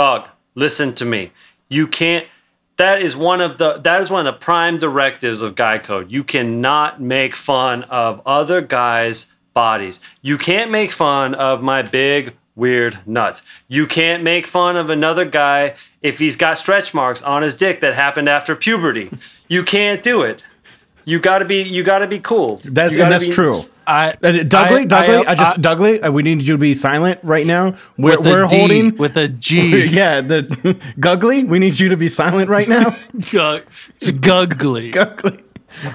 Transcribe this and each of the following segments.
dog, listen to me. You can't. That is one of the that is one of the prime directives of Guy Code. You cannot make fun of other guys' bodies. You can't make fun of my big weird nuts. You can't make fun of another guy if he's got stretch marks on his dick that happened after puberty. You can't do it. You gotta be you gotta be cool. That's that's be- true. I, Uh, Dougley, I- Dougley, I, I- just I- Dougley, uh, we need you to be silent right now. We're, with we're D, holding with a G. yeah, the Guggly, we need you to be silent right now. Gug- it's guggly. Guggly.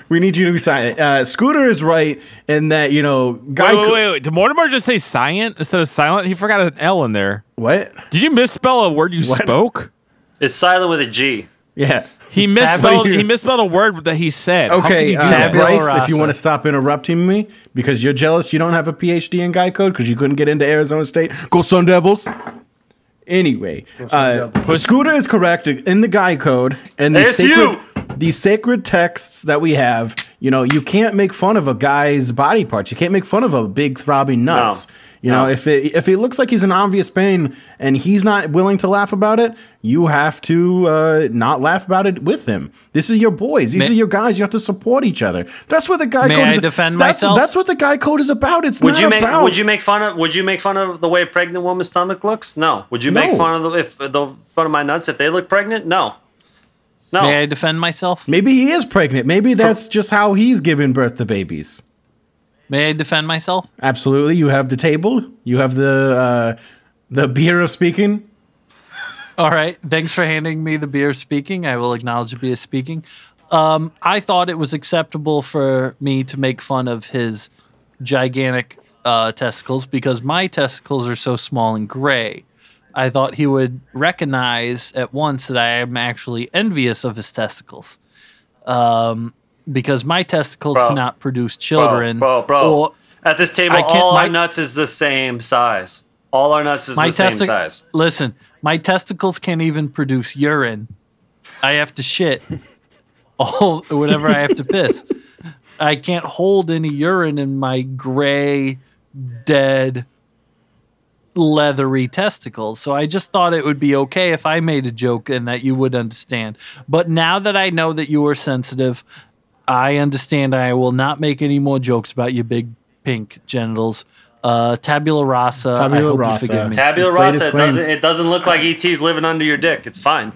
We need you to be silent. Uh, Scooter is right in that, you know, Guy Wait, wait, wait, wait. Did Mortimer just say silent instead of silent? He forgot an L in there. What? Did you misspell a word you What? spoke? It's silent with a G. Yeah. He misspelled. Tabula- he misspelled a word that he said. How can Okay, you do uh, that? Bryce, if you want to stop interrupting me because you're jealous you don't have a PhD in Guy Code because you couldn't get into Arizona State, go Sun Devils. Anyway, uh, Scooter is correct in the Guy Code and the It's sacred, these sacred texts that we have. You know, you can't make fun of a guy's body parts. You can't make fun of a big throbbing nuts. No. You know, if it if it looks like he's in obvious pain and he's not willing to laugh about it, you have to uh, not laugh about it with him. This is your boys. These May- are your guys. You have to support each other. That's what the guy May code I is. defend that's, myself? That's what the guy code is about. It's Would not you make about. would you make fun of would you make fun of the way a pregnant woman's stomach looks? No. Would you No. make fun of the if the fun of my nuts if they look pregnant? No. No. May I defend myself? Maybe he is pregnant. Maybe that's just how he's giving birth to babies. May I defend myself? Absolutely. You have the table. You have the uh, the beer of speaking. All right. Thanks for handing me the beer of speaking. I will acknowledge the beer of speaking. Um, I thought it was acceptable for me to make fun of his gigantic uh, testicles because my testicles are so small and gray. I thought he would recognize at once that I am actually envious of his testicles. Um, because my testicles Bro. cannot produce children. bro, bro. or- At this table, all my- our nuts is the same size. All our nuts is my the same size. Listen, my testicles can't even produce urine. I have to shit. all whenever I have to piss. I can't hold any urine in my gray, dead, leathery testicles. So I just thought it would be okay if I made a joke and that you would understand. But now that I know that you are sensitive, I understand I will not make any more jokes about your big pink genitals. Uh, tabula rasa. Tabula rasa. me. Tabula It's rasa. It doesn't. It doesn't look like ET's living under your dick. It's fine.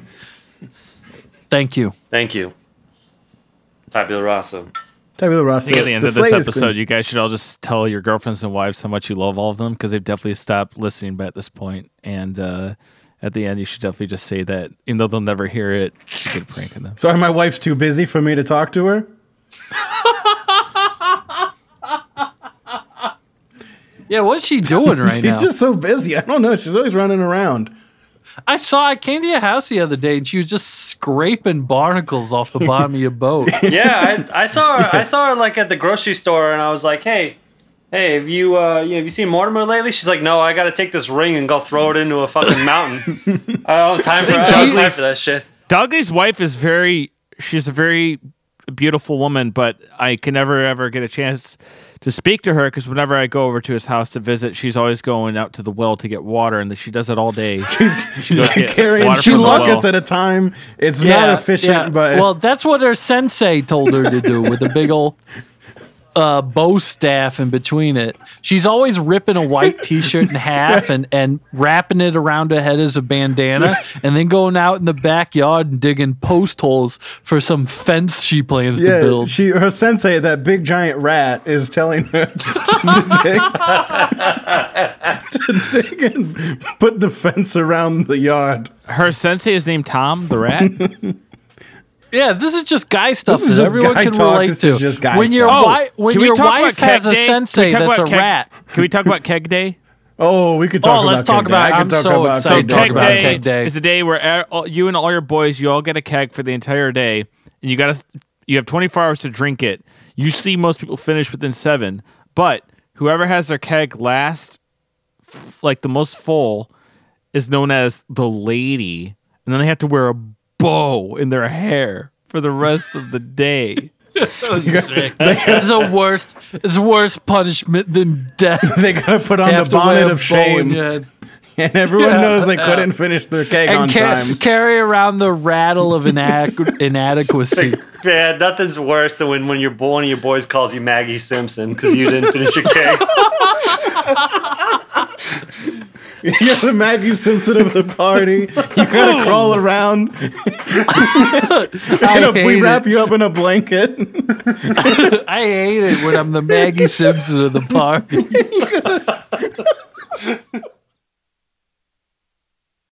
Thank you. Thank you. Tabula rasa. Tabula rasa. I think at the end The of this episode, you guys should all just tell your girlfriends and wives how much you love all of them because they've definitely stopped listening by at this point. And uh, at the end, you should definitely just say that, even though they'll never hear it, it's a good prank on them. Sorry, my wife's too busy for me to talk to her. Yeah, what's she doing right She's now? She's just so busy. I don't know. She's always running around. I saw I came to your house the other day and she was just scraping barnacles off the bottom of your boat. Yeah, I, I saw her. I saw her like at the grocery store, and I was like, "Hey, hey, have you, uh, you know, have you seen Mortimer lately?" She's like, "No, I got to take this ring and go throw it into a fucking mountain. I don't have time for, I don't have time for that shit." Dougie's wife is very, she's a very beautiful woman, but I can never ever get a chance to speak to her because whenever I go over to his house to visit, she's always going out to the well to get water, and she does it all day. She's goes carrying water two from the buckets well. at a time. It's not efficient, but well, that's what her sensei told her to do with a big old uh, bow staff in between it. She's always ripping a white T-shirt in half and and wrapping it around her head as a bandana, and then going out in the backyard and digging post holes for some fence she plans to build. she her sensei, that big giant rat, is telling her to dig, to dig and put the fence around the yard. Her sensei is named Tom the rat. Yeah, this is just guy stuff that everyone guy can talk. relate This to. is just guy when your stuff. wife, when can we your talk wife about has Keg a Day? Can we sensei talk that's a about Keg- rat. Can we talk about Keg Day? Oh, we could talk Oh, about let's talk Keg Day. about- I could I'm talk so about excited Keg to Day. talk Keg about Day, Keg Day. is a day where all- you and all your boys, you all get a keg for the entire day, and you got to you have 24 hours to drink it. You see most people finish within seven, but whoever has their keg last, f- like the most full, is known as the lady, and then they have to wear a bow in their hair for the rest of the day. It's the worst. It's worse punishment than death. They gotta put on You the have to wear bonnet of shame. your head. and everyone Yeah. knows they couldn't finish their keg on and ca- time. carry around the rattle of inadequ- inadequacy. Man, nothing's worse than when, when your boy, one of your boys calls you Maggie Simpson because you didn't finish your cake. You're the Maggie Simpson of the party. You gotta oh. crawl around. I we wrap it. you up in a blanket. I hate it when I'm the Maggie Simpson of the party.